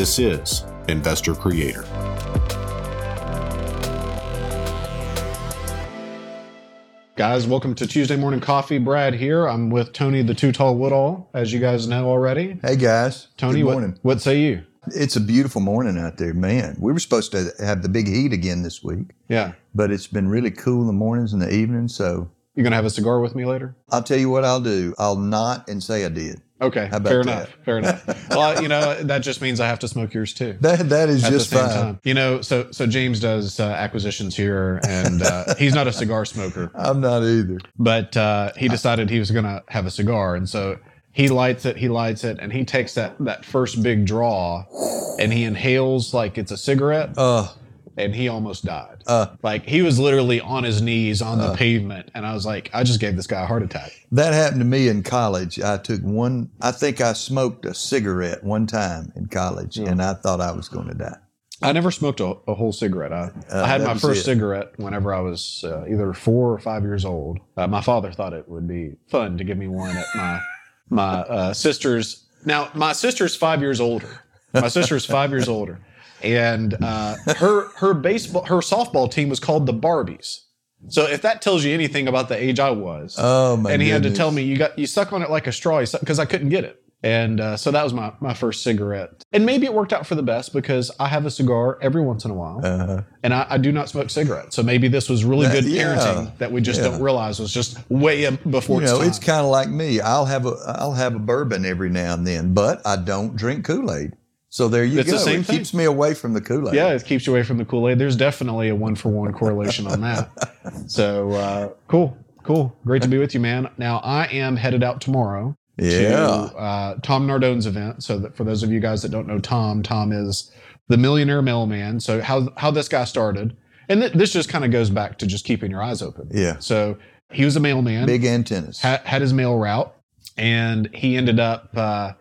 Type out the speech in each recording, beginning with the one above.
This is Investor Creator. Guys, welcome to Tuesday Morning Coffee. Brad here. I'm with Tony the Too Tall Woodall, as you guys know already. Hey guys, Tony, Good what, morning. what say you? It's a beautiful morning out there, man. We were supposed to have the big heat again this week, Yeah. but it's been really cool in the mornings and the evenings. So You going to have a cigar with me later? I'll tell you what I'll do. I'll not and say I did. Okay. Fair that? enough. Fair enough. well, you know, that just means I have to smoke yours too. That that is just fine. time. You know, so so James does uh, acquisitions here, and uh, he's not a cigar smoker, I'm not either. but uh, he decided he was going to have a cigar, and so he lights it, he lights it, and he takes that that first big draw, and he inhales like it's a cigarette, Uh, and he almost died. uh, Like he was literally on his knees on the pavement, and I was like, I just gave this guy a heart attack. that happened to me in college. I took one. I think I smoked a cigarette one time in college, and I thought I was going to die. I never smoked a, a whole cigarette. I, Uh, I had my first it. cigarette whenever I was uh, either four or five years old. Uh, my father thought it would be fun to give me one at my my uh, sister's. Now my sister's five years older. My sister's five years older, and uh, her her baseball her softball team was called the Barbies. So if that tells you anything about the age I was, Oh my! and he had to tell me you got you suck on it like a straw because I couldn't get it. And uh, so that was my, my first cigarette. And maybe it worked out for the best because I have a cigar every once in a while. uh-huh. and I, I do not smoke cigarettes. So maybe this was really That- good yeah, parenting that we just yeah. don't realize was just way before you its know, time. it's kind of like me. I'll have a I'll have a bourbon every now and then, but I don't drink Kool Aid. So there you It's go. the same it thing. keeps me away from the Kool Aid. yeah, it keeps you away from the Kool Aid. There's definitely a one for one correlation on that. So uh, cool, cool. Great to be with you, man. Now, I am headed out tomorrow to yeah. uh, Tom Nardone's event. So that for those of you guys that don't know Tom, Tom is the millionaire mailman. So how how this guy started, and th- this just kind of goes back to just keeping your eyes open. Yeah. So he was a mailman, Big antennas. had, had his mail route, and he ended up uh,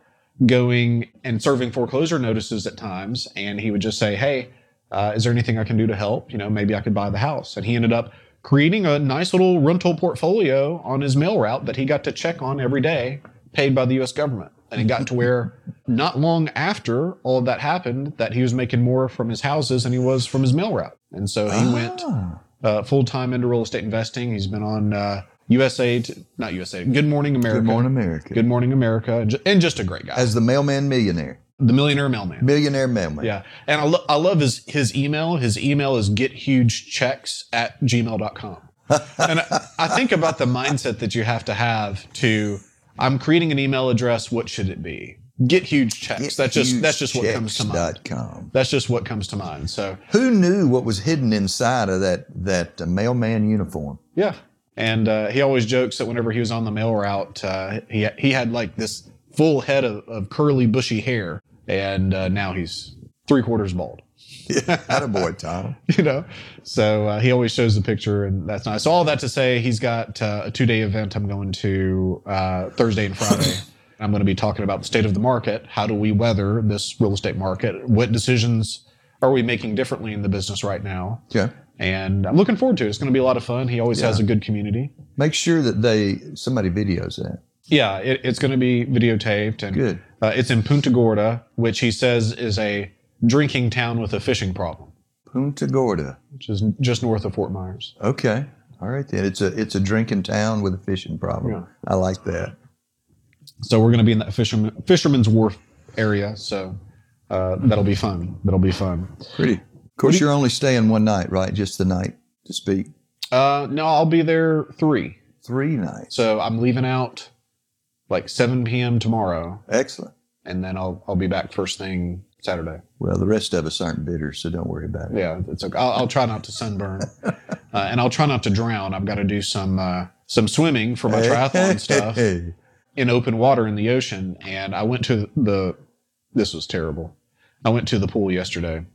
going and serving foreclosure notices at times. And he would just say, "Hey, uh, is there anything I can do to help? You know, maybe I could buy the house." And he ended up creating a nice little rental portfolio on his mail route that he got to check on every day, paid by the U.S. government. And it got to where not long after all of that happened, that he was making more from his houses than he was from his mail route. And so he went Ah. uh, full time into real estate investing. He's been on uh, USA, to, not USA, Good Morning America. Good morning, America. Good Morning America, and just a great guy. As the mailman millionaire, the millionaire mailman. millionaire mailman. Yeah. And I, lo- I love his, his email. His email is gethugechecks at gmail.com. and I, I think about the mindset that you have to have to, I'm creating an email address. What should it be? Get huge checks. that's just, that's just what comes to mind. Gethugechecks.com. That's just what comes to mind. So Who knew what was hidden inside of that that uh, mailman uniform? Yeah. And uh, he always jokes that whenever he was on the mail route, uh, he, he had like this full head of, of curly, bushy hair. And uh, now he's three quarters bald, Yeah. boy, Tom. you know? So uh, he always shows the picture, and that's nice. So, all that to say, he's got uh, a two day event I'm going to uh, Thursday and Friday. I'm going to be talking about the state of the market. How do we weather this real estate market? What decisions are we making differently in the business right now? Okay. And I'm looking forward to it. It's going to be a lot of fun. He always has a good community. Make sure that they somebody videos that. Yeah, it, it's going to be videotaped, and Good. Uh, it's in Punta Gorda, which he says is a drinking town with a fishing problem, Punta Gorda. which is just north of Fort Myers. Okay. All right then. It's a it's a drinking town with a fishing problem. Yeah. I like that. So we're going to be in that fisherman, Fisherman's Wharf area. So uh, that'll be fun. That'll be fun. Pretty. Of course, you're only staying one night, right? Just the night to speak. Uh, no, I'll be there three. Three nights. So I'm leaving out like 7 p.m. tomorrow, Excellent. and then I'll I'll be back first thing Saturday. Well, the rest of us aren't bitter, so don't worry about it. Yeah, it's okay. I'll, I'll try not to sunburn, uh, and I'll try not to drown. I've got to do some uh, some swimming for my triathlon stuff. In open water in the ocean. And I went to the, this was terrible. I went to the pool yesterday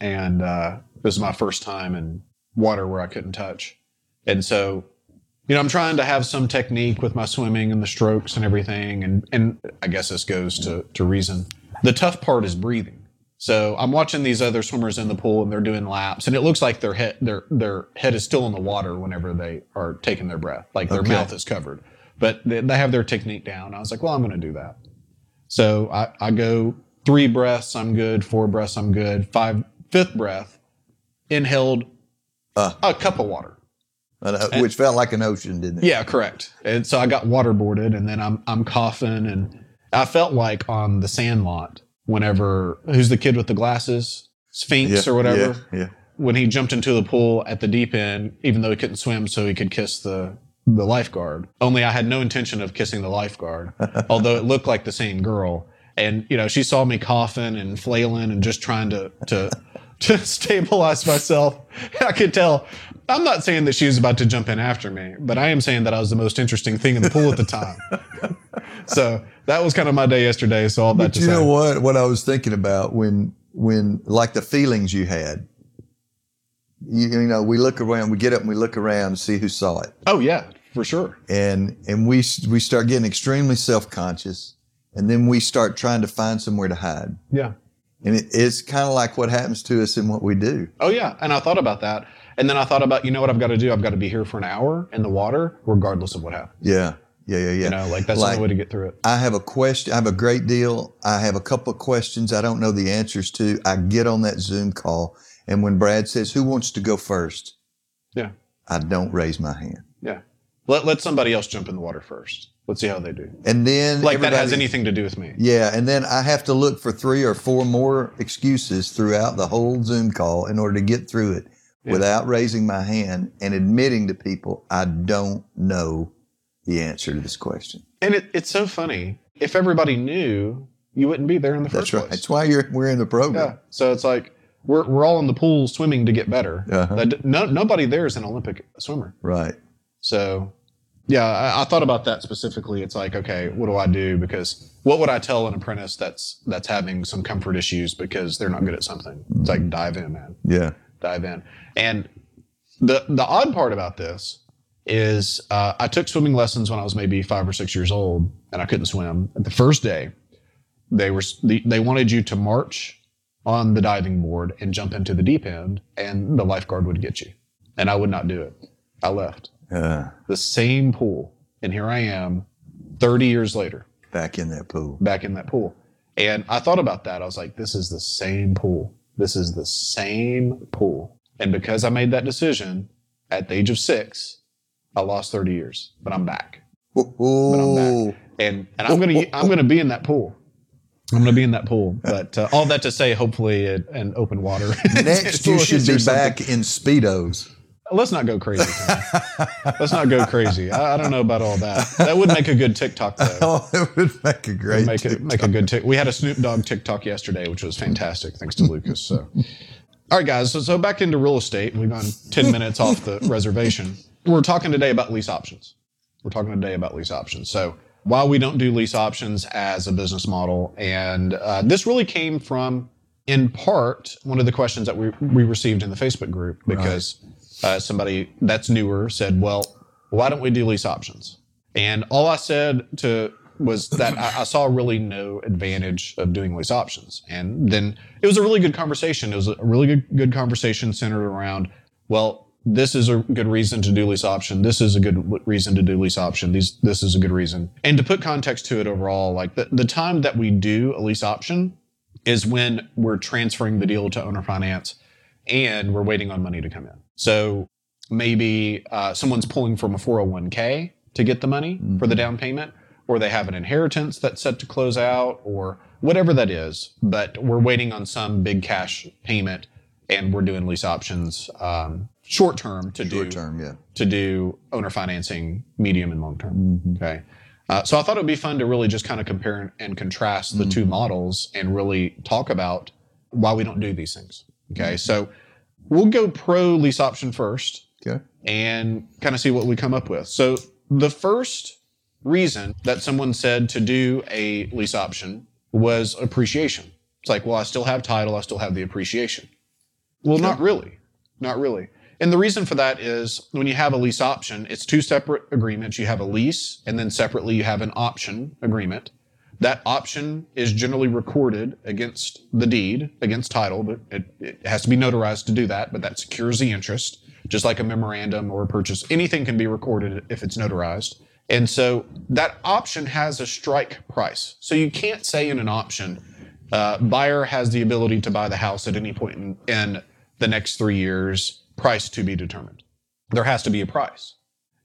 and uh, this is my first time in water where I couldn't touch. And so, you know, I'm trying to have some technique with my swimming and the strokes and everything. And, and I guess this goes to, to reason. The tough part is breathing. So I'm watching these other swimmers in the pool and they're doing laps and it looks like their head, their, their head is still in the water whenever they are taking their breath, like their Okay. mouth is covered, but they, they have their technique down. I was like, well, I'm going to do that. So I, I go three breaths, I'm good. Four breaths, I'm good. Five, fifth breath, inhaled Uh. a cup of water. Which felt like an ocean, didn't it? Yeah, correct. And so I got waterboarded, and then I'm I'm coughing, and I felt like on the Sandlot whenever who's the kid with the glasses, Sphinx or whatever, Yeah, yeah. when he jumped into the pool at the deep end, even though he couldn't swim, so he could kiss the the lifeguard. Only I had no intention of kissing the lifeguard, although it looked like the same girl. And you know, she saw me coughing and flailing and just trying to to to stabilize myself. I could tell. I'm not saying that she was about to jump in after me, but I am saying that I was the most interesting thing in the pool at the time. so that was kind of my day yesterday. So all that But you say, know what? What I was thinking about when, when like the feelings you had. You, you know, we look around, we get up and we look around to see who saw it, oh yeah, for sure. and and we we start getting extremely self conscious, and then we start trying to find somewhere to hide, Yeah. And it, it's kind of like what happens to us in what we do. Oh yeah, and I thought about that, and then I thought about you know what I've got to do. I've got to be here for an hour in the water, regardless of what happens. Yeah, yeah, yeah, yeah. You know, like that's Like- the only way to get through it. I have a question. I have a great deal. I have a couple of questions I don't know the answers to. I get on that Zoom call, and when Brad says, "Who wants to go first? Yeah, I don't raise my hand. yeah. Let let somebody else jump in the water first. Let's see how they do. And then Like that has anything to do with me. Yeah, and then I have to look for three or four more excuses throughout the whole Zoom call in order to get through it Yeah. without raising my hand and admitting to people I don't know the answer to this question. And it, it's so funny. If everybody knew, you wouldn't be there in the That's first right. place. That's why you're we're in the program. Yeah. So it's like we're we're all in the pool swimming to get better. Uh-huh. That- no, nobody there is an Olympic swimmer. Right. So, yeah, I, I thought about that specifically. It's like, okay, what do I do? Because what would I tell an apprentice that's that's having some comfort issues because they're not good at something? It's like dive in, man, Yeah. dive in. And the the odd part about this is uh, I took swimming lessons when I was maybe five or six years old, and I couldn't swim. The first day, they were they wanted you to march on the diving board and jump into the deep end, and the lifeguard would get you. And I would not do it. I left Uh, the same pool. And here I am 30 years later back in that pool. back in that pool. And I thought about that. I was like, this is the same pool. This is the same pool. And because I made that decision at the age of six, I lost 30 years, but I'm back. Oh, And and I'm gonna I'm gonna be in that pool. I'm gonna be in that pool. But uh, all that to say, hopefully, it, in open water. next you should be back in speedos. Let's not go crazy. Let's not go crazy. I, I don't know about all that. That would make a good TikTok though. Oh, it would make a great. make TikTok. make a good tick. We had a Snoop Dogg TikTok yesterday, which was fantastic, thanks to Lucas. So, all right, guys. So, so back into real estate. We've gone ten minutes off the reservation. We're talking today about lease options. We're talking today about lease options. So, while we don't do lease options as a business model, and uh, this really came from, in part, one of the questions that we we received in the Facebook group because uh, somebody that's newer said, "Well, why don't we do lease options?" And all I said to was that I, I saw really no advantage of doing lease options. And then it was a really good conversation. It was a really good, good conversation centered around, well, this is a good reason to do lease option. This is a good reason to do lease option. These, this is a good reason. And to put context to it overall, like the, the time that we do a lease option is when we're transferring the deal to owner finance and we're waiting on money to come in. So maybe uh, someone's pulling from a 401k to get the money for the down payment, or they have an inheritance that's set to close out, or whatever that is. But we're waiting on some big cash payment, and we're doing lease options um, short term to do term, yeah. to do owner financing medium and long term. Okay. Uh, so I thought it would be fun to really just kind of compare and contrast the two models and really talk about why we don't do these things. Okay. So we'll go pro lease option first Okay. and kind of see what we come up with. So the first reason that someone said to do a lease option was appreciation. It's like, well, I still have title, I still have the appreciation. Well, not really. Not really. And the reason for that is when you have a lease option, it's two separate agreements. You have a lease, and then separately you have an option agreement. That option is generally recorded against the deed, against title, but it, it has to be notarized to do that, but that secures the interest, just like a memorandum or a purchase. Anything can be recorded if it's notarized. And so that option has a strike price. So you can't say in an option, uh, buyer has the ability to buy the house at any point in, in the next three years, price to be determined. There has to be a price.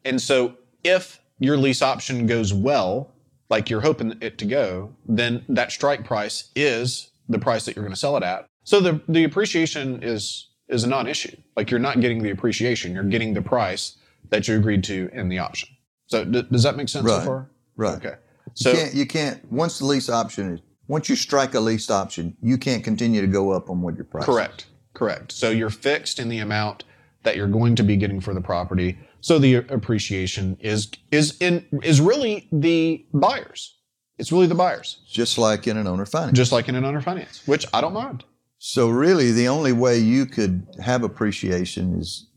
And so if your lease option goes well, like you're hoping it to go, then that strike price is the price that you're going to sell it at. So the, the appreciation is is a non-issue. Like you're not getting the appreciation, you're getting the price that you agreed to in the option. So d- does that make sense Right. so far? Right. Okay. So you can't, you can't once the lease option is once you strike a lease option, you can't continue to go up on what your price. is. Correct. Correct. So you're fixed in the amount that you're going to be getting for the property. So the appreciation is is in is really the buyers. It's really the buyers, Just like in an owner finance. just like in an owner finance, which I don't mind. So really, the only way you could have appreciation is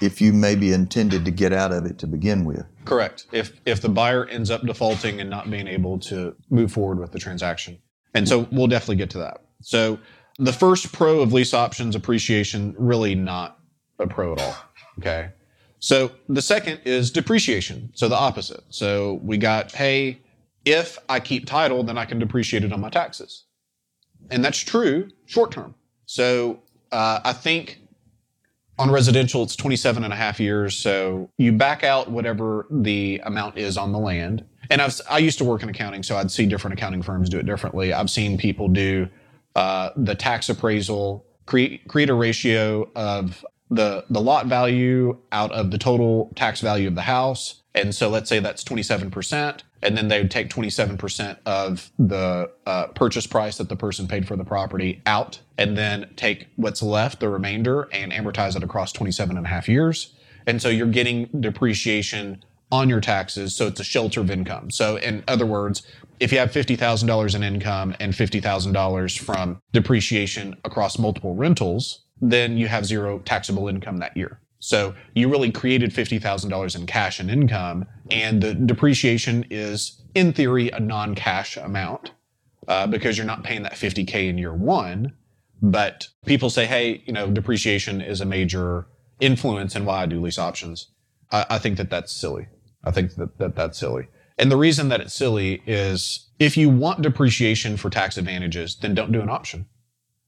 if you maybe intended to get out of it to begin with. Correct. If if the buyer ends up defaulting and not being able to move forward with the transaction. And so we'll definitely get to that. So the first pro of lease options appreciation really not a pro at all. Okay. So the second is depreciation. So the opposite. So we got hey, if I keep title, then I can depreciate it on my taxes. And that's true short term. So uh, I think on residential, it's 27 and a half years. So you back out whatever the amount is on the land. And I've, I used to work in accounting, so I'd see different accounting firms do it differently. I've seen people do uh, the tax appraisal, create, create a ratio of the, the lot value out of the total tax value of the house. And so let's say that's 27%. And then they would take 27% of the uh, purchase price that the person paid for the property out and then take what's left, the remainder, and amortize it across 27 and a half years. And so you're getting depreciation on your taxes. So it's a shelter of income. So, in other words, if you have $50,000 in income and $50,000 from depreciation across multiple rentals, then you have zero taxable income that year. So you really created $50,000 in cash and income, and the depreciation is, in theory, a non cash amount uh, because you're not paying that 50K in year one. But people say, hey, you know, depreciation is a major influence in why I do lease options. I, I think that that's silly. I think that, that that's silly. And the reason that it's silly is if you want depreciation for tax advantages, then don't do an option.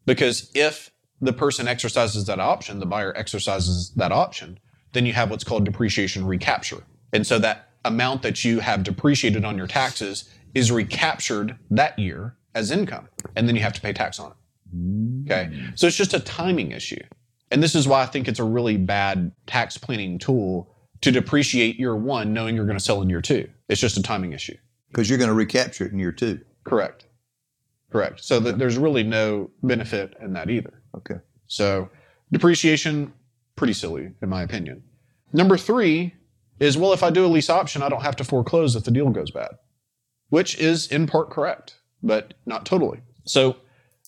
Because if the person exercises that option, the buyer exercises that option, then you have what's called depreciation recapture. And so that amount that you have depreciated on your taxes is recaptured that year as income. And then you have to pay tax on it. Okay. So it's just a timing issue. And this is why I think it's a really bad tax planning tool to depreciate year one, knowing you're going to sell in year two. It's just a timing issue. Because you're going to recapture it in year two. Correct. Correct. So that there's really no benefit in that either. Okay. So depreciation, pretty silly in my opinion. Number three is well, if I do a lease option, I don't have to foreclose if the deal goes bad, which is in part correct, but not totally. So,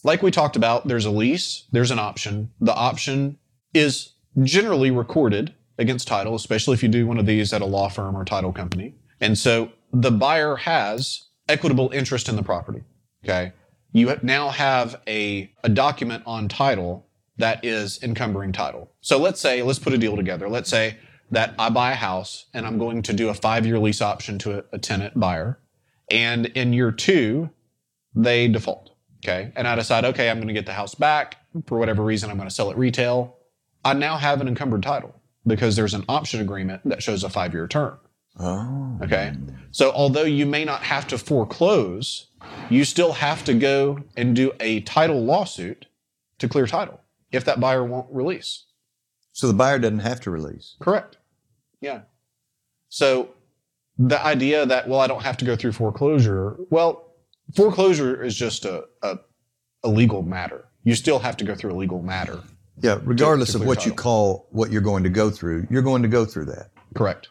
like we talked about, there's a lease, there's an option. The option is generally recorded against title, especially if you do one of these at a law firm or title company. And so the buyer has equitable interest in the property. Okay. You now have a, a document on title that is encumbering title. So let's say, let's put a deal together. Let's say that I buy a house and I'm going to do a five year lease option to a, a tenant buyer. And in year two, they default. Okay. And I decide, okay, I'm going to get the house back. For whatever reason, I'm going to sell it retail. I now have an encumbered title because there's an option agreement that shows a five year term. Oh. Okay. So although you may not have to foreclose, you still have to go and do a title lawsuit to clear title if that buyer won't release. So the buyer doesn't have to release. Correct. Yeah. So the idea that, well, I don't have to go through foreclosure, well, foreclosure is just a, a, a legal matter. You still have to go through a legal matter. Yeah, regardless to of clear what you call what you're going to go through, you're going to go through that. Correct.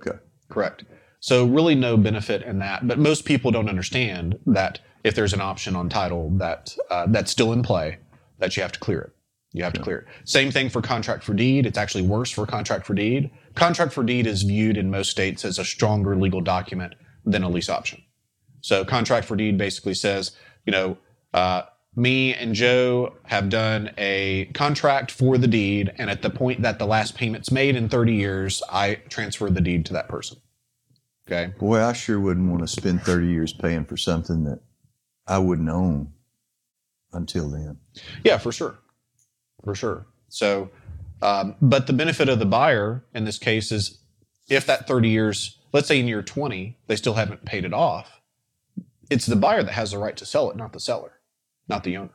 Okay. Correct. So really no benefit in that. But most people don't understand that if there's an option on title that uh, that's still in play, that you have to clear it. You have to clear it. Same thing for contract for deed. It's actually worse for contract for deed. Contract for deed is viewed in most states as a stronger legal document than a lease option. So contract for deed basically says, you know, uh, me and Joe have done a contract for the deed, and at the point that the last payment's made in 30 years, I transfer the deed to that person. Okay. Boy, I sure wouldn't want to spend 30 years paying for something that I wouldn't own until then. Yeah, for sure. For sure. So, um, but the benefit of the buyer in this case is if that 30 years, let's say in year 20, they still haven't paid it off, it's the buyer that has the right to sell it, not the seller, not the owner.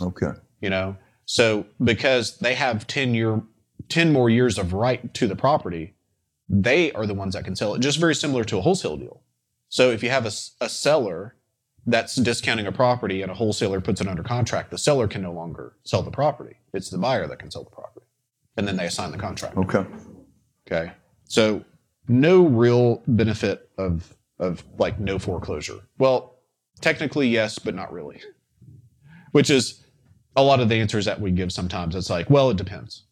Okay. You know, so because they have 10 year, 10 more years of right to the property, they are the ones that can sell it. Just very similar to a wholesale deal. So if you have a, a seller that's discounting a property and a wholesaler puts it under contract, the seller can no longer sell the property. It's the buyer that can sell the property. And then they assign the contract. Okay. Okay. So no real benefit of of like no foreclosure. Well, technically yes, but not really. Which is a lot of the answers that we give sometimes. It's like, well, it depends.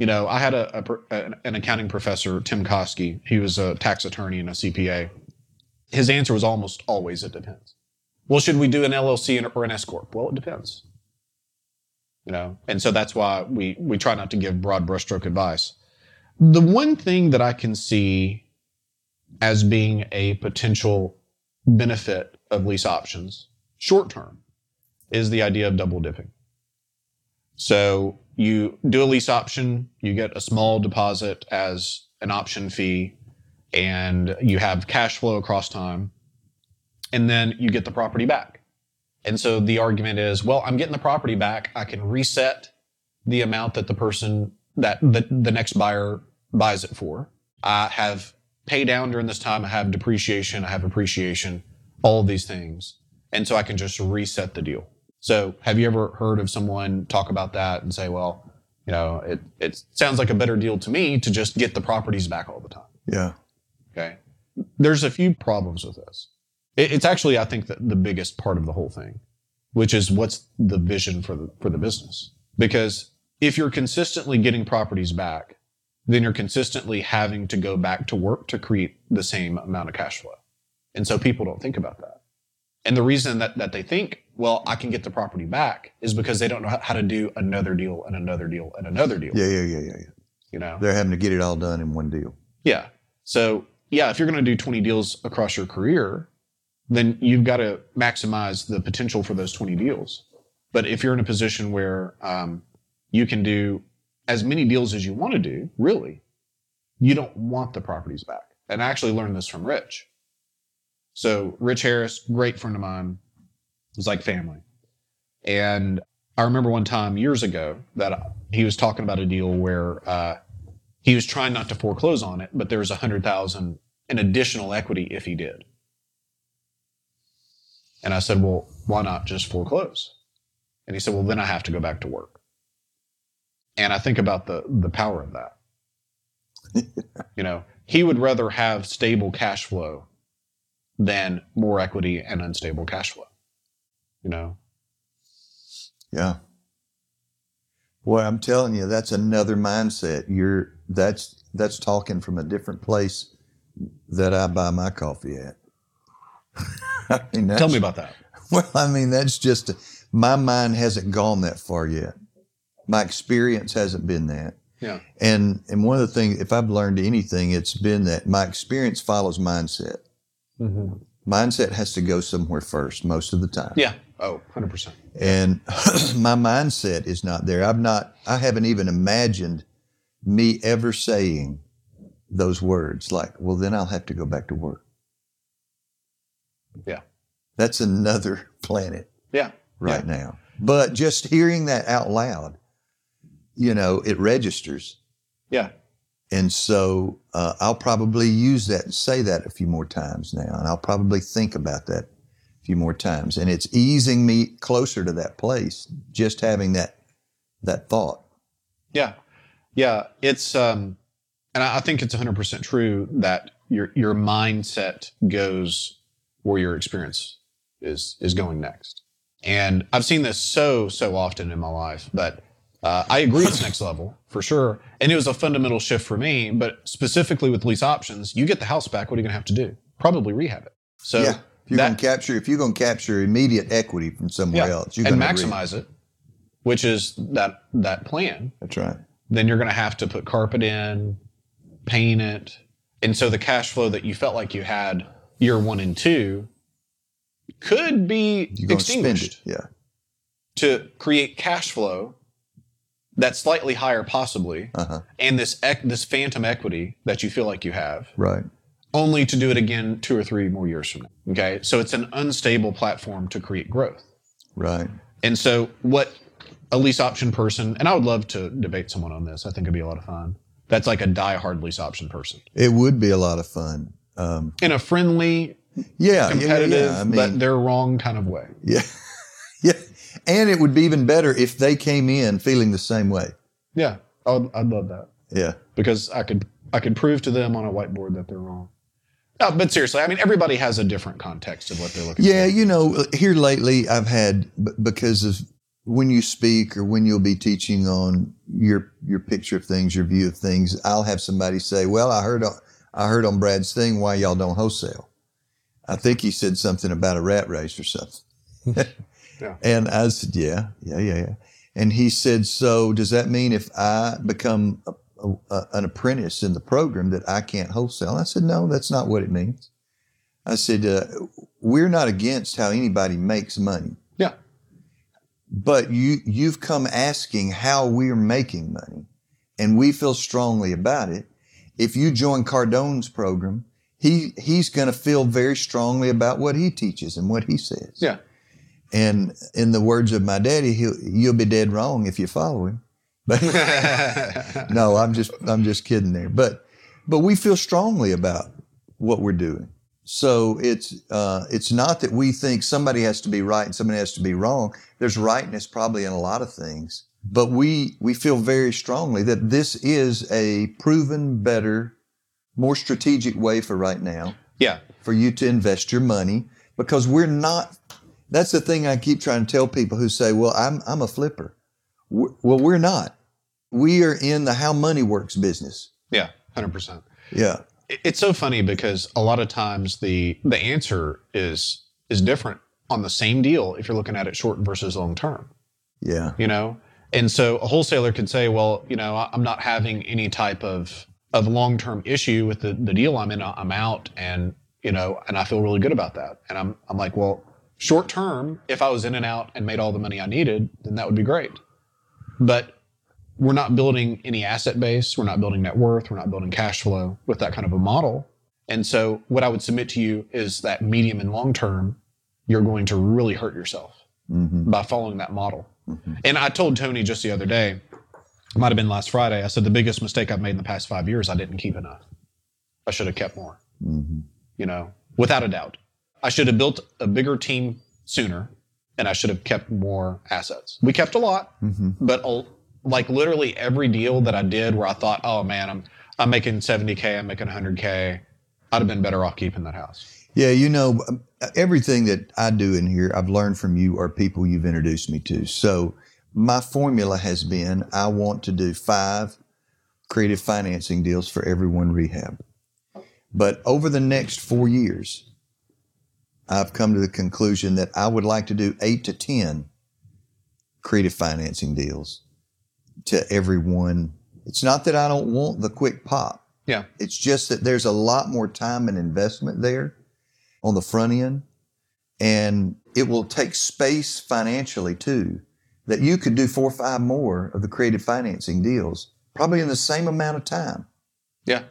You know, I had a, a an accounting professor, Tim Koski. He was a tax attorney and a CPA. His answer was almost always, it depends. Well, should we do an LLC or an S corp? Well, it depends. You know, and so that's why we we try not to give broad brushstroke advice. The one thing that I can see as being a potential benefit of lease options, short term, is the idea of double dipping. So you do a lease option, you get a small deposit as an option fee, and you have cash flow across time, and then you get the property back. And so the argument is, well, I'm getting the property back. I can reset the amount that the person that the, the next buyer buys it for. I have pay down during this time. I have depreciation. I have appreciation, all these things. And so I can just reset the deal. So have you ever heard of someone talk about that and say, well, you know, it, it sounds like a better deal to me to just get the properties back all the time. Yeah. Okay. There's a few problems with this. It, it's actually, I think, the, the biggest part of the whole thing, which is what's the vision for the for the business. Because if you're consistently getting properties back, then you're consistently having to go back to work to create the same amount of cash flow. And so people don't think about that. And the reason that, that they think, well, I can get the property back is because they don't know how to do another deal and another deal and another deal. Yeah, yeah, yeah, yeah, yeah. You know? They're having to get it all done in one deal. Yeah. So yeah, if you're going to do 20 deals across your career, then you've got to maximize the potential for those 20 deals. But if you're in a position where um, you can do as many deals as you want to do, really, you don't want the properties back. And I actually learned this from Rich. So Rich Harris, great friend of mine, was like family. And I remember one time years ago that he was talking about a deal where uh, he was trying not to foreclose on it, but there was a hundred thousand in additional equity if he did. And I said, well, why not just foreclose? And he said, well, then I have to go back to work. And I think about the the power of that. you know, he would rather have stable cash flow than more equity and unstable cash flow. You know, Yeah. Well, I'm telling you, that's another mindset. You're that's that's talking from a different place that I buy my coffee at. I mean, tell me about that. Well, I mean, that's just my mind hasn't gone that far yet. My experience hasn't been that. Yeah. And and one of the things, if I've learned anything, it's been that my experience follows mindset. Mm-hmm. Mindset has to go somewhere first most of the time. Yeah. Oh, 100%. And my mindset is not there. I've not, I haven't even imagined me ever saying those words like, well, then I'll have to go back to work. Yeah. That's another planet Yeah. right now. But just hearing that out loud, you know, it registers. Yeah. And so uh, I'll probably use that and say that a few more times now. And I'll probably think about that a few more times. And it's easing me closer to that place, just having that that thought. Yeah. Yeah. It's um and I think it's 100% true that your your mindset goes where your experience is is going next. And I've seen this so so often in my life, but uh, I agree it's next level for sure. And it was a fundamental shift for me. But specifically with lease options, you get the house back. What are you going to have to do? Probably rehab it. So yeah. If you're going to capture, if you're going to capture immediate equity from somewhere yeah, else, you're and maximize it, which is that that plan. That's right. then you're going to have to put carpet in, paint it. And so the cash flow that you felt like you had year one and two could be You're going spend extinguished. Yeah. to create cash flow that's slightly higher possibly Uh huh. and this ec- this phantom equity that you feel like you have Right. only to do it again two or three more years from now okay so it's an unstable platform to create growth Right. and so, what a lease option person, and I would love to debate someone on this. I think it'd be a lot of fun. That's like a die-hard lease option person It would be a lot of fun. Um, in a friendly, yeah, yeah, yeah, competitive, yeah. I mean, but they're wrong kind of way. yeah. And it would be even better if they came in feeling the same way. Yeah, I'd, I'd love that Yeah. because I could I could prove to them on a whiteboard that they're wrong. No, but seriously, I mean, everybody has a different context of what they're looking Yeah, for. you know, here lately I've had b- because of when you speak or when you'll be teaching on your your picture of things, your view of things, I'll have somebody say, "Well, I heard on, I heard on Brad's thing why y'all don't wholesale." I think he said something about a rat race or something. Yeah. And I said, "Yeah, yeah, yeah, yeah." And he said, "So does that mean if I become a, a, a- an apprentice in the program that I can't wholesale?" I said, "No, that's not what it means." I said, uh, "We're not against how anybody makes money." Yeah. but you you've come asking how we're making money and we feel strongly about it if you join cardone's program he he's going to feel very strongly about what he teaches and what he says Yeah. And in the words of my daddy he'll, you'll be dead wrong if you follow him. But no i'm just i'm just kidding there. But but we feel strongly about what we're doing. So it's uh, it's not that we think somebody has to be right and somebody has to be wrong. There's rightness probably in a lot of things. But we we feel very strongly that this is a proven better more strategic way for right now yeah, for you to invest your money because we're not that's the thing I keep trying to tell people who say well I'm I'm a flipper. We well we're not. We are in the how money works business. Yeah, hundred percent. yeah. It- it's so funny because a lot of times the the answer is is different on the same deal if you're looking at it short versus long term. Yeah. You know? And so a wholesaler could say well you know i'm not having any type of of long term issue with the, the deal i'm in i'm out and you know and i feel really good about that. And i'm i'm like well short term if i was in and out and made all the money i needed then that would be great but we're not building any asset base. We're not building net worth. We're not building cash flow with that kind of a model. And so, what I would submit to you is that medium and long term, you're going to really hurt yourself hmm by following that model. Mhm. And I told Tony just the other day, it might have been last Friday, I said, the biggest mistake I've made in the past five years, I didn't keep enough. I should have kept more, hmm you know, without a doubt. I should have built a bigger team sooner and I should have kept more assets. We kept a lot, hmm but uh, like literally every deal that I did where I thought, oh man, I'm I'm making 70k, I'm making 100k, I'd have been better off keeping that house. Yeah, you know, um, everything that I do in here, I've learned from you or people you've introduced me to. So my formula has been I want to do five creative financing deals for every one rehab. But over the next four years, I've come to the conclusion that I would like to do eight to 10 creative financing deals to every one. It's not that I don't want the quick pop. Yeah. It's just that there's a lot more time and investment there on the front end. And it will take space financially too, that you could do four or five more of the creative financing deals, probably in the same amount of time Yeah.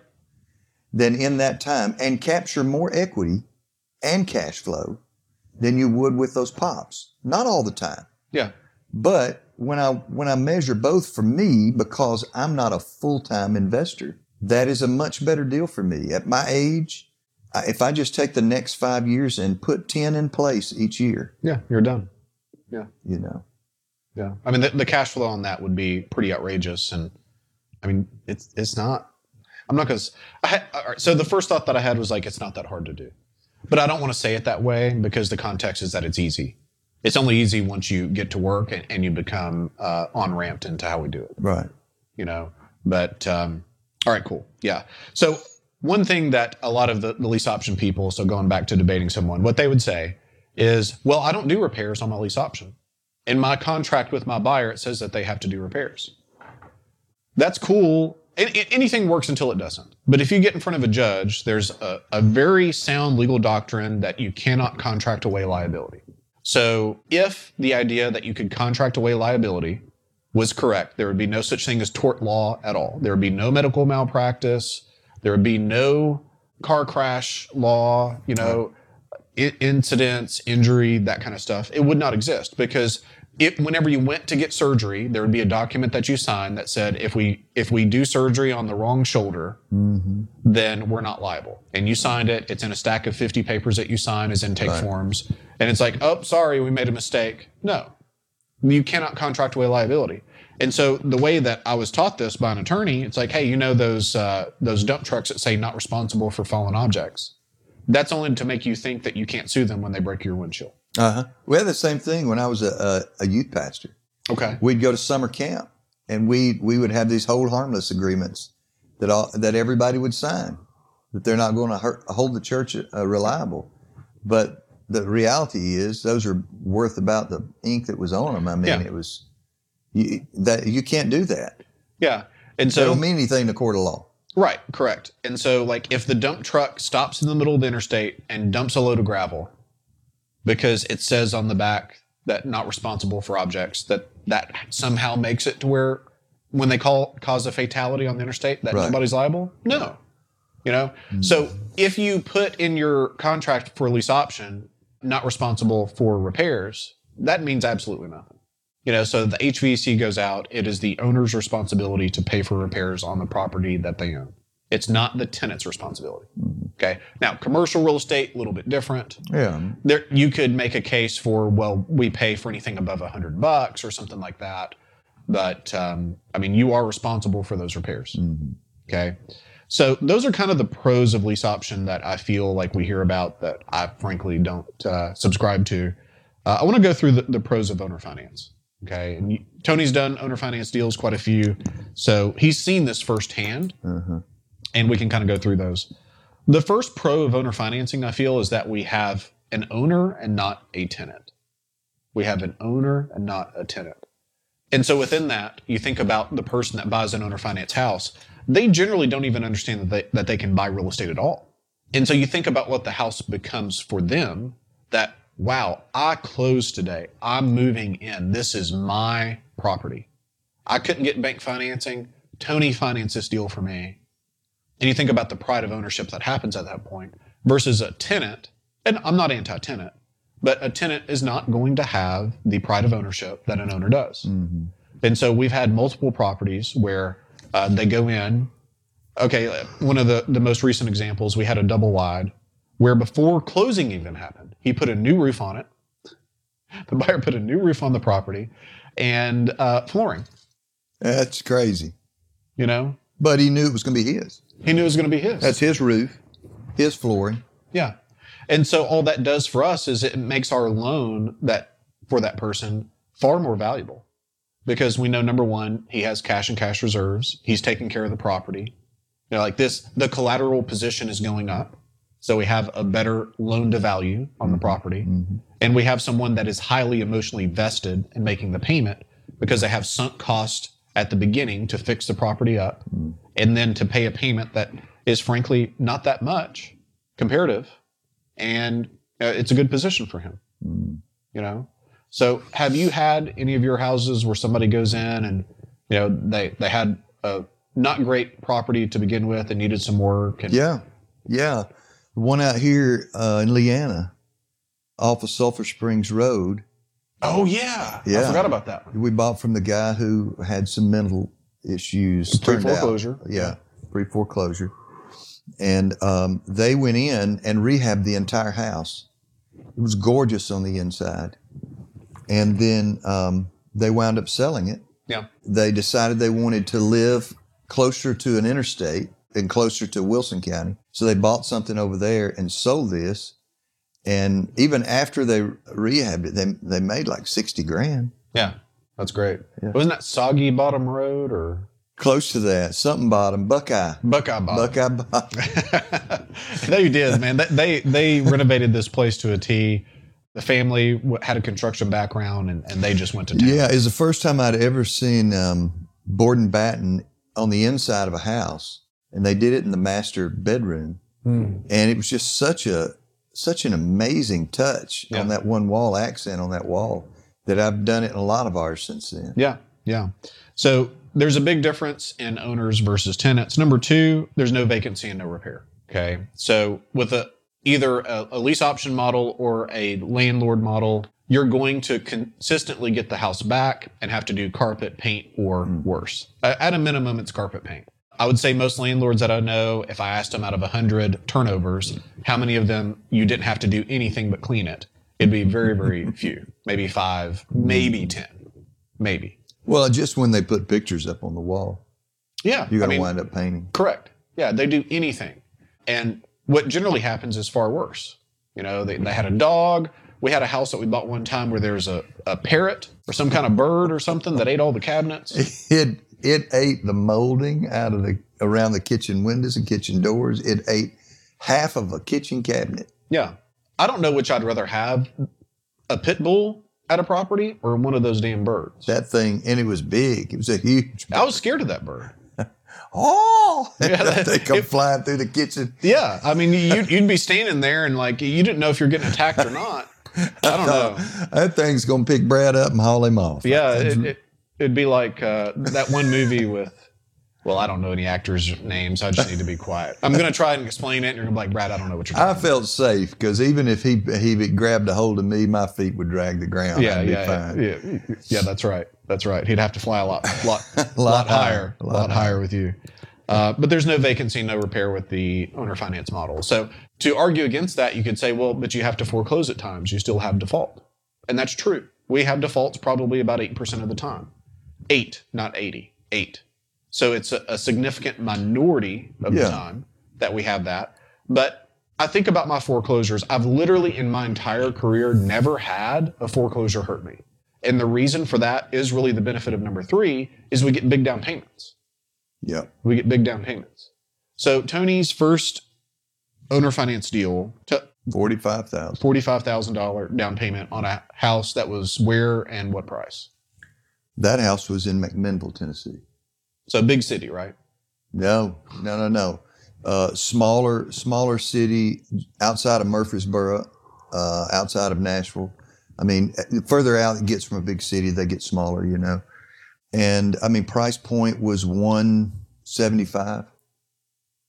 than in that time and capture more equity and cash flow than you would with those pops. Not all the time. Yeah. But when I when I measure both for me, because I'm not a full time investor, that is a much better deal for me. At my age, I- if I just take the next five years and put ten in place each year, Yeah. You're done. Yeah, you know, Yeah. I mean, the, the cash flow on that would be pretty outrageous. And I mean, it's, it's not, I'm not going to. I all right, so the first thought that I had was like, it's not that hard to do, but I don't want to say it that way because the context is that it's easy. It's only easy once you get to work and, and you become uh, on ramped into how we do it. Right. You know. But um, all right, cool. Yeah. So one thing that a lot of the, the lease option people, so going back to debating someone, what they would say is, well, I don't do repairs on my lease option. In my contract with my buyer, it says that they have to do repairs. That's cool. Anything works until it doesn't. But if you get in front of a judge, there's a, a very sound legal doctrine that you cannot contract away liability. So if the idea that you could contract away liability was correct, there would be no such thing as tort law at all. There would be no medical malpractice. There would be no car crash law, you know, i- incidents, injury, that kind of stuff. It would not exist because it, whenever you went to get surgery, there would be a document that you signed that said if we if we do surgery on the wrong shoulder, then we're not liable. And you signed it. It's in a stack of 50 papers that you sign as intake Right. forms. And it's like, oh, sorry, we made a mistake. No, you cannot contract away liability. And so the way that I was taught this by an attorney, it's like, hey, you know those uh, those dump trucks that say not responsible for fallen objects. That's only to make you think that you can't sue them when they break your windshield. Uh huh. We had the same thing when I was a, a, a youth pastor. Okay. We'd go to summer camp, and we we would have these hold harmless agreements that all that everybody would sign that they're not going to hurt, hold the church uh, reliable. But the reality is, those are worth about the ink that was on them. I mean, Yeah. it was you, that you can't do that. Yeah. And So, so it don't mean anything to court of law. Right, correct. And so, like, if the dump truck stops in the middle of the interstate and dumps a load of gravel because it says on the back that not responsible for objects, that that somehow makes it to where when they call cause a fatality on the interstate that Right. nobody's liable? No. You know? Hmm. So if you put in your contract for lease option not responsible for repairs, that means absolutely nothing. You know, so the HVAC goes out, it is the owner's responsibility to pay for repairs on the property that they own. It's not the tenant's responsibility. Okay. Now, commercial real estate, a little bit different. Yeah. There, you could make a case for, well, we pay for anything above a hundred bucks or something like that. But um, I mean, you are responsible for those repairs. Okay. So those are kind of the pros of lease option that I feel like we hear about that I frankly don't uh, subscribe to. Uh, I want to go through the, the pros of owner finance. Okay. And you, Tony's done owner finance deals, quite a few. So he's seen this firsthand Uh-huh. And we can kind of go through those. The first pro of owner financing, I feel, is that we have an owner and not a tenant. We have an owner and not a tenant. And so within that, you think about the person that buys an owner finance house, they generally don't even understand that they, that they can buy real estate at all. And so you think about what the house becomes for them that, wow, I closed today. I'm moving in. This is my property. I couldn't get bank financing. Tony financed this deal for me. And you think about the pride of ownership that happens at that point versus a tenant. And I'm not anti tenant, but a tenant is not going to have the pride of ownership that an owner does. And so we've had multiple properties where uh, they go in. Okay, one of the, the most recent examples, we had a double wide where before closing even happened, he put a new roof on it. The buyer put a new roof on the property and uh, flooring, That's crazy. you know? But he knew it was going to be his. He knew it was going to be his. That's his roof, his flooring. Yeah. And so all that does for us is it makes our loan that for that person far more valuable because we know number one, he has cash and cash reserves. He's taking care of the property. You know, like this, the collateral position is going up. So we have a better loan to value on the mm-hmm. property. Mm-hmm. And we have someone that is highly emotionally vested in making the payment because they have sunk cost at the beginning to fix the property up mm-hmm. And then to pay a payment that is frankly not that much comparative. And uh, it's a good position for him you know? So have you had any of your houses where somebody goes in and you know they they had a not great property to begin with and needed some work and Yeah, yeah. One out here uh, in Leanna, off of Sulphur Springs Road, oh yeah. Yeah. i forgot about that one. we bought from the guy who had some mental issues. turned out. Pre-foreclosure. Yeah, pre foreclosure. And um, they went in and rehabbed the entire house. It was gorgeous on the inside. And then um, they wound up selling it. yeah They decided they wanted to live closer to an interstate and closer to Wilson County. So they bought something over there and sold this. And even after they rehabbed it, they they made like sixty grand. Yeah, that's great. Yeah. Wasn't that Soggy Bottom Road or Close to that, something bottom, Buckeye, Buckeye Bottom? Buckeye bottom. they did, man. They, they they renovated this place to a T. The family had a construction background, and, and they just went to town. Yeah, it's the first time I'd ever seen um, board and batten on the inside of a house, and they did it in the master bedroom, Mm. and it was just such a such an amazing touch Yeah. on that one wall accent on that wall that I've done it in a lot of ours since then. Yeah, yeah. So there's a big difference in owners versus tenants. Number two, there's no vacancy and no repair. Okay. So with a either a, a lease option model or a landlord model, you're going to consistently get the house back and have to do carpet paint or hmm. worse. At a minimum, it's carpet paint. I would say most landlords that I know, if I asked them out of 100 turnovers, how many of them you didn't have to do anything but clean it, it'd be very, very few. Maybe five, maybe hmm. 10, maybe. Well, just when they put pictures up on the wall, Yeah. you're I going to mean, wind up painting. Correct. Yeah, they do anything. And what generally happens is far worse. You know, they, they had a dog. We had a house that we bought one time where there was a, a parrot or some kind of bird or something that ate all the cabinets. It it ate the molding out of the around the kitchen windows and kitchen doors. It ate half of a kitchen cabinet. Yeah. I don't know which I'd rather have a pit bull at a property or one of those damn birds. That thing, and it was big. It was a huge. I was scared of that bird. Oh, Yeah, that- they come it- flying through the kitchen. Yeah. I mean, you'd, you'd be standing there and like, you didn't know if you're getting attacked or not. I don't know. That thing's gonna pick Brad up and haul him off. Yeah, it, it, it'd be like uh, that one movie with. Well, I don't know any actors' names. I just need to be quiet. I'm gonna try and explain it, and you're gonna be like, Brad, I don't know what you're talking I felt safe because even if he he grabbed a hold of me, my feet would drag the ground. yeah, yeah, fine. yeah, yeah. That's right. That's right. He'd have to fly a lot, lot, Lot lot, higher, higher, lot lot, higher with you. Uh, but there's no vacancy, no repair with the owner finance model. So to argue against that, you could say, well, but you have to foreclose at times. You still have default, and that's true. We have defaults probably about eight percent of the time. Eight, not eighty. Eight. So it's a, a significant minority of Yeah. the time that we have that. But I think about my foreclosures. I've literally in my entire career never had a foreclosure hurt me. And the reason for that is really the benefit of number three is we get big down payments. Yeah. We get big down payments. So Tony's first owner finance deal took Forty five thousand. forty-five thousand dollar down payment on a house that was where and what price? That house was in McMinnville, Tennessee. So a big city, right? No, no, no, no. Uh, smaller, smaller city outside of Murfreesboro, uh, outside of Nashville. I mean, uh, further out it gets from a big city, they get smaller, you know. And I mean, price point was one seventy five,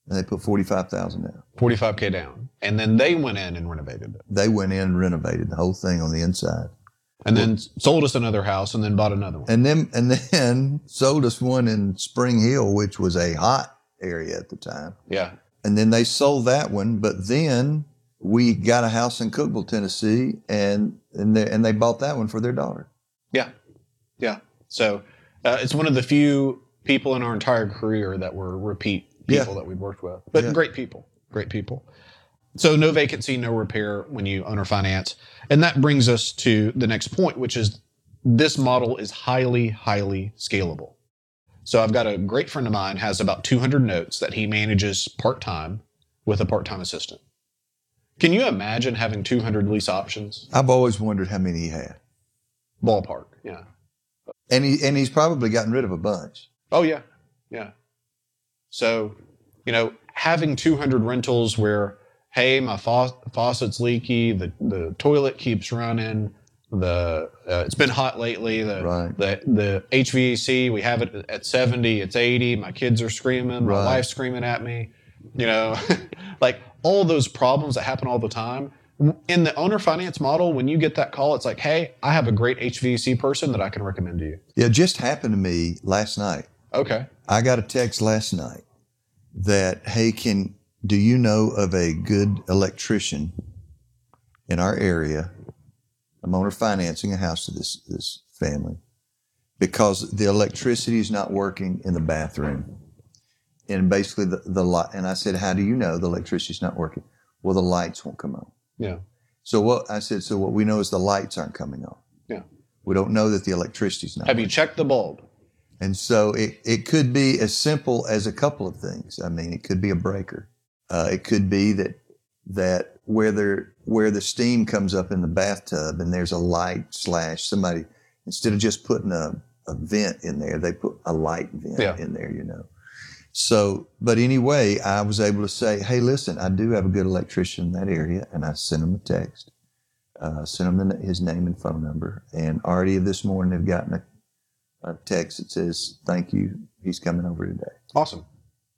and they put forty five thousand down. Forty-five k down, and then they went in and renovated it, They went in and renovated the whole thing on the inside, and then sold us another house, and then bought another one. and then and then sold us one in Spring Hill, which was a hot area at the time. Yeah, and then they sold that one. But then we got a house in Cookeville, Tennessee, and and they, and they bought that one for their daughter. yeah, yeah. So uh, it's one of the few people in our entire career that were repeat Yeah. people that we've worked with, but Yeah. great people, great people. So no vacancy, no repair when you owner finance, and that brings us to the next point, which is this model is highly, highly scalable. So I've got a great friend of mine has about 200 notes that he manages part time with a part time assistant. Can you imagine having 200 lease options? I've always wondered how many he had, Ballpark, yeah. and he and he's probably gotten rid of a bunch. Oh yeah, yeah. So, you know, having 200 rentals where, hey, my fa- faucet's leaky, the the toilet keeps running, the uh, it's been hot lately, the Right. the the HVAC we have it at 70, it's 80, my kids are screaming, my Right. wife's screaming at me, you know, like all those problems that happen all the time. In the owner finance model, when you get that call, it's like, hey, I have a great HVAC person that I can recommend to you. Yeah, it just happened to me last night. Okay. I got a text last night that, hey, can do you know of a good electrician in our area? I'm owner financing a house to this this family because the electricity is not working in the bathroom. and basically the, the light. And I said, "How do you know the electricity is not working?" Well, the lights won't come on. Yeah. So what I said, so what we know is the lights aren't coming on. Yeah. We don't know that the electricity's not. Have you checked the bulb? And so it, it could be as simple as a couple of things. I mean, it could be a breaker. Uh, it could be that that where there where the steam comes up in the bathtub and there's a light slash somebody instead of just putting a, a vent in there, they put a light vent Yeah. in there, you know. So, but anyway, I was able to say, "Hey, listen, I do have a good electrician in that area," and I sent him a text, uh, sent him the, his name and phone number, and already this morning they've gotten a, a text that says, "Thank you, he's coming over today." Awesome.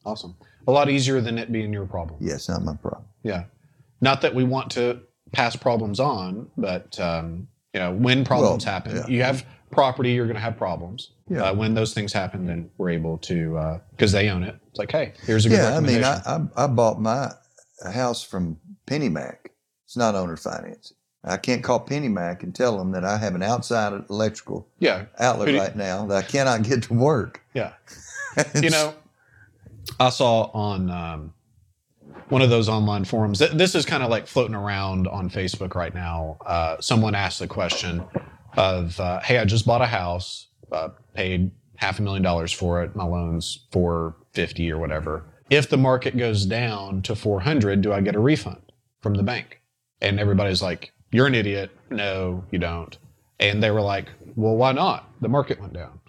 Awesome. A lot easier than it being your problem. Yes, not my problem. Yeah. Not that we want to pass problems on, but um, you know, when problems Well, happen, yeah. you have property, you're going to have problems. Yeah. Uh, when those things happen, then we're able to because they own it. It's like, hey, here's a good Yeah, I mean. I, I I bought my house from PennyMac. It's not owner financing. I can't call PennyMac and tell them that I have an outside electrical yeah, outlet do- right now that I cannot get to work. yeah. you know, I saw on um, one of those online forums. th- This is kind of like floating around on Facebook right now. Uh, someone asked the question of, uh, "Hey, I just bought a house, uh, paid half a million dollars for it. My loans four fifty or whatever. If the market goes down to four hundred, do I get a refund from the bank?" And everybody's like, "You're an idiot. No, you don't." And they were like, "Well, why not? The market went down."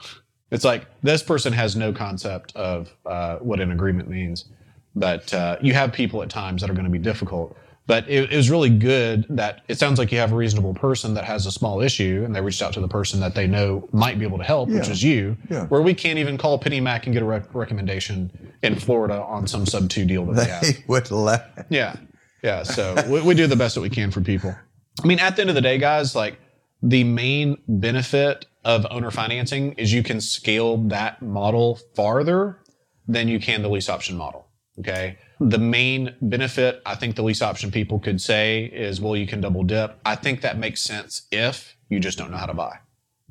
It's like this person has no concept of uh, what an agreement means, but uh, you have people at times that are going to be difficult. But it, it was really good that it sounds like you have a reasonable person that has a small issue, and they reached out to the person that they know might be able to help, which Yeah. is you. Yeah. Where we can't even call PennyMac and get a rec- recommendation in Florida on some sub two deal that they have. They would laugh. Yeah. Yeah. So we, we do the best that we can for people. I mean, at the end of the day, guys, like the main benefit of owner financing is you can scale that model farther than you can the lease option model. Okay. The main benefit I think the lease option people could say is, well, you can double dip. I think that makes sense if you just don't know how to buy.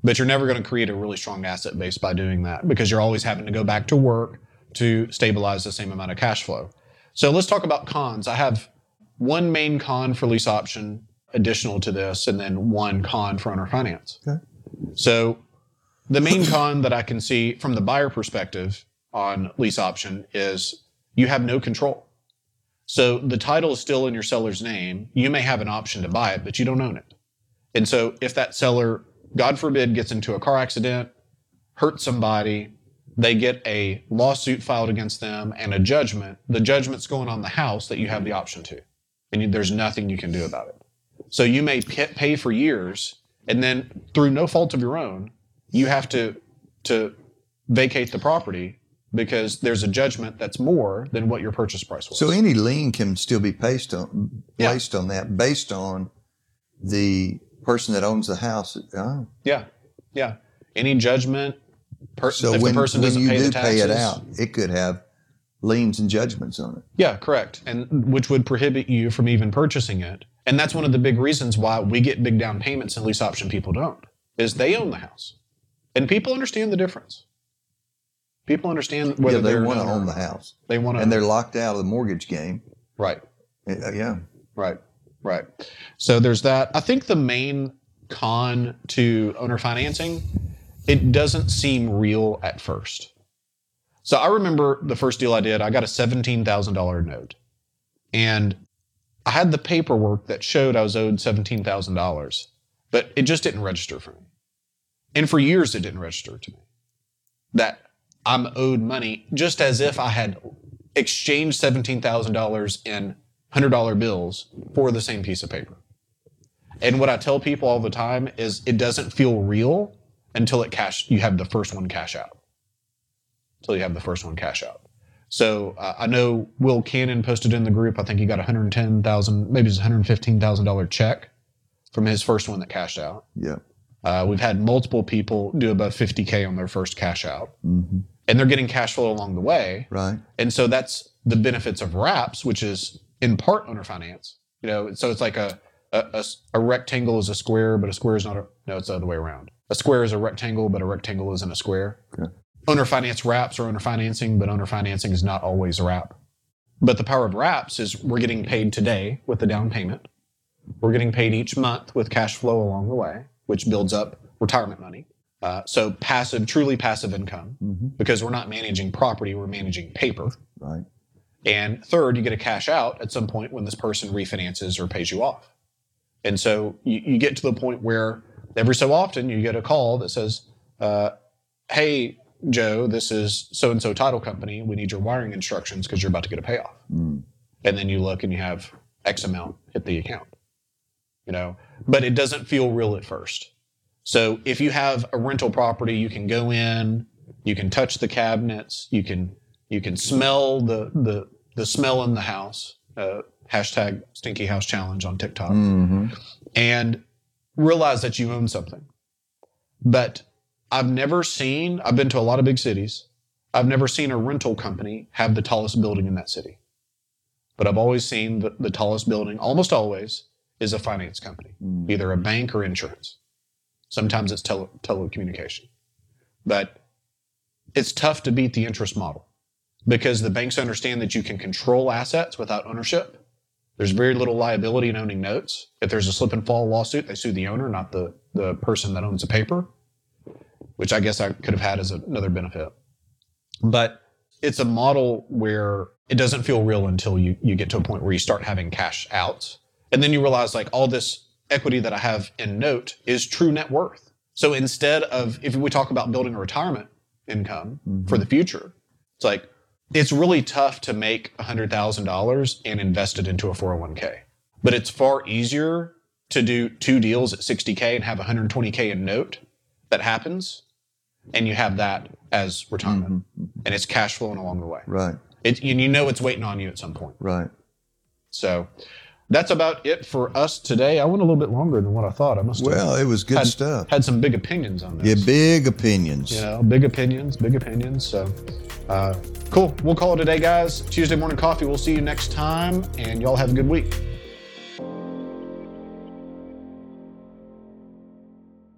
But you're never going to create a really strong asset base by doing that because you're always having to go back to work to stabilize the same amount of cash flow. So let's talk about cons. I have one main con for lease option additional to this, and then one con for owner finance. Okay. So the main con that I can see from the buyer perspective on lease option is you have no control. So the title is still in your seller's name. You may have an option to buy it, but you don't own it. And so if that seller, God forbid, gets into a car accident, hurts somebody, they get a lawsuit filed against them and a judgment, the judgment's going on the house that you have the option to. And you, there's nothing you can do about it. So you may pay for years, and then through no fault of your own, you have to to vacate the property because there's a judgment that's more than what your purchase price was. So any lien can still be placed on Yeah. placed on that based on the person that owns the house. Oh. yeah, yeah. Any judgment, per, So if when, the person when doesn't you pay do the taxes, pay it out, it could have liens and judgments on it. Yeah, correct. And which would prohibit you from even purchasing it. And that's one of the big reasons why we get big down payments and lease option people don't. Is they own the house. And people understand the difference. People understand whether yeah, they want to own the house, They want to and they're locked out of the mortgage game. right. Uh, yeah, Right. Right. So there's that. I think the main con to owner financing, it doesn't seem real at first. So I remember the first deal I did, I got a $17,000 note. And I had the paperwork that showed I was owed $17,000, but it just didn't register for me. And for years, it didn't register to me that I'm owed money just as if I had exchanged $17,000 in $100 bills for the same piece of paper. And what I tell people all the time is it doesn't feel real until it cash you have the first one cash out. Until you have the first one cash out. So uh, I know Will Cannon posted in the group. I think he got a hundred ten thousand, maybe it's a hundred fifteen thousand dollar check from his first one that cashed out. yeah. Uh, we've had multiple people do above fifty k on their first cash out, hmm and they're getting cash flow along the way. Right. And so that's the benefits of wraps, which is in part owner finance. You know, so it's like a a rectangle is a square, but a square is not a no, it's the other way around. A square is a rectangle, but a rectangle isn't a square. Okay. Owner finance wraps or owner financing, but owner financing is not always a wrap. But the power of wraps is we're getting paid today with the down payment. We're getting paid each month with cash flow along the way, which builds up retirement money. Uh, so passive, truly passive income, because we're not managing property, we're managing paper. Right. And third, you get a cash out at some point when this person refinances or pays you off. And so you, you get to the point where every so often you get a call that says, uh, Hey, Joe, this is so and so title company. We need your wiring instructions because you're about to get a payoff. Mm. And then you look and you have X amount hit the account. You know, but it doesn't feel real at first. So if you have a rental property, you can go in, you can touch the cabinets, you can you can smell the the the smell in the house. Uh, hashtag Stinky House Challenge on TikTok, hmm and realize that you own something. But I've never seen. I've been to a lot of big cities. I've never seen a rental company have the tallest building in that city. But I've always seen the, the tallest building, almost always, is a finance company, Mm. either a bank or insurance. Sometimes it's tele, telecommunication. But it's tough to beat the interest model because the banks understand that you can control assets without ownership. There's very little liability in owning notes. If there's a slip and fall lawsuit, they sue the owner, not the, the person that owns the paper, which I guess I could have had as another benefit. But it's a model where it doesn't feel real until you, you get to a point where you start having cash outs. And then you realize like all this equity that I have in note is true net worth. So instead of, if we talk about building a retirement income mm-hmm. for the future, it's like, it's really tough to make $100,000 and invest it into a 401k. But it's far easier to do two deals at 60K and have 120K in note that happens. And you have that as retirement. And it's cash flowing along the way. Right. It, and you know it's waiting on you at some point. Right. So that's about it for us today. I went a little bit longer than what I thought. I must have Well, it was good had, stuff. had some big opinions on this. Yeah, big opinions. You know, big opinions, big opinions. So, uh, cool. We'll call it a day, guys. Tuesday morning coffee. We'll see you next time, and y'all have a good week.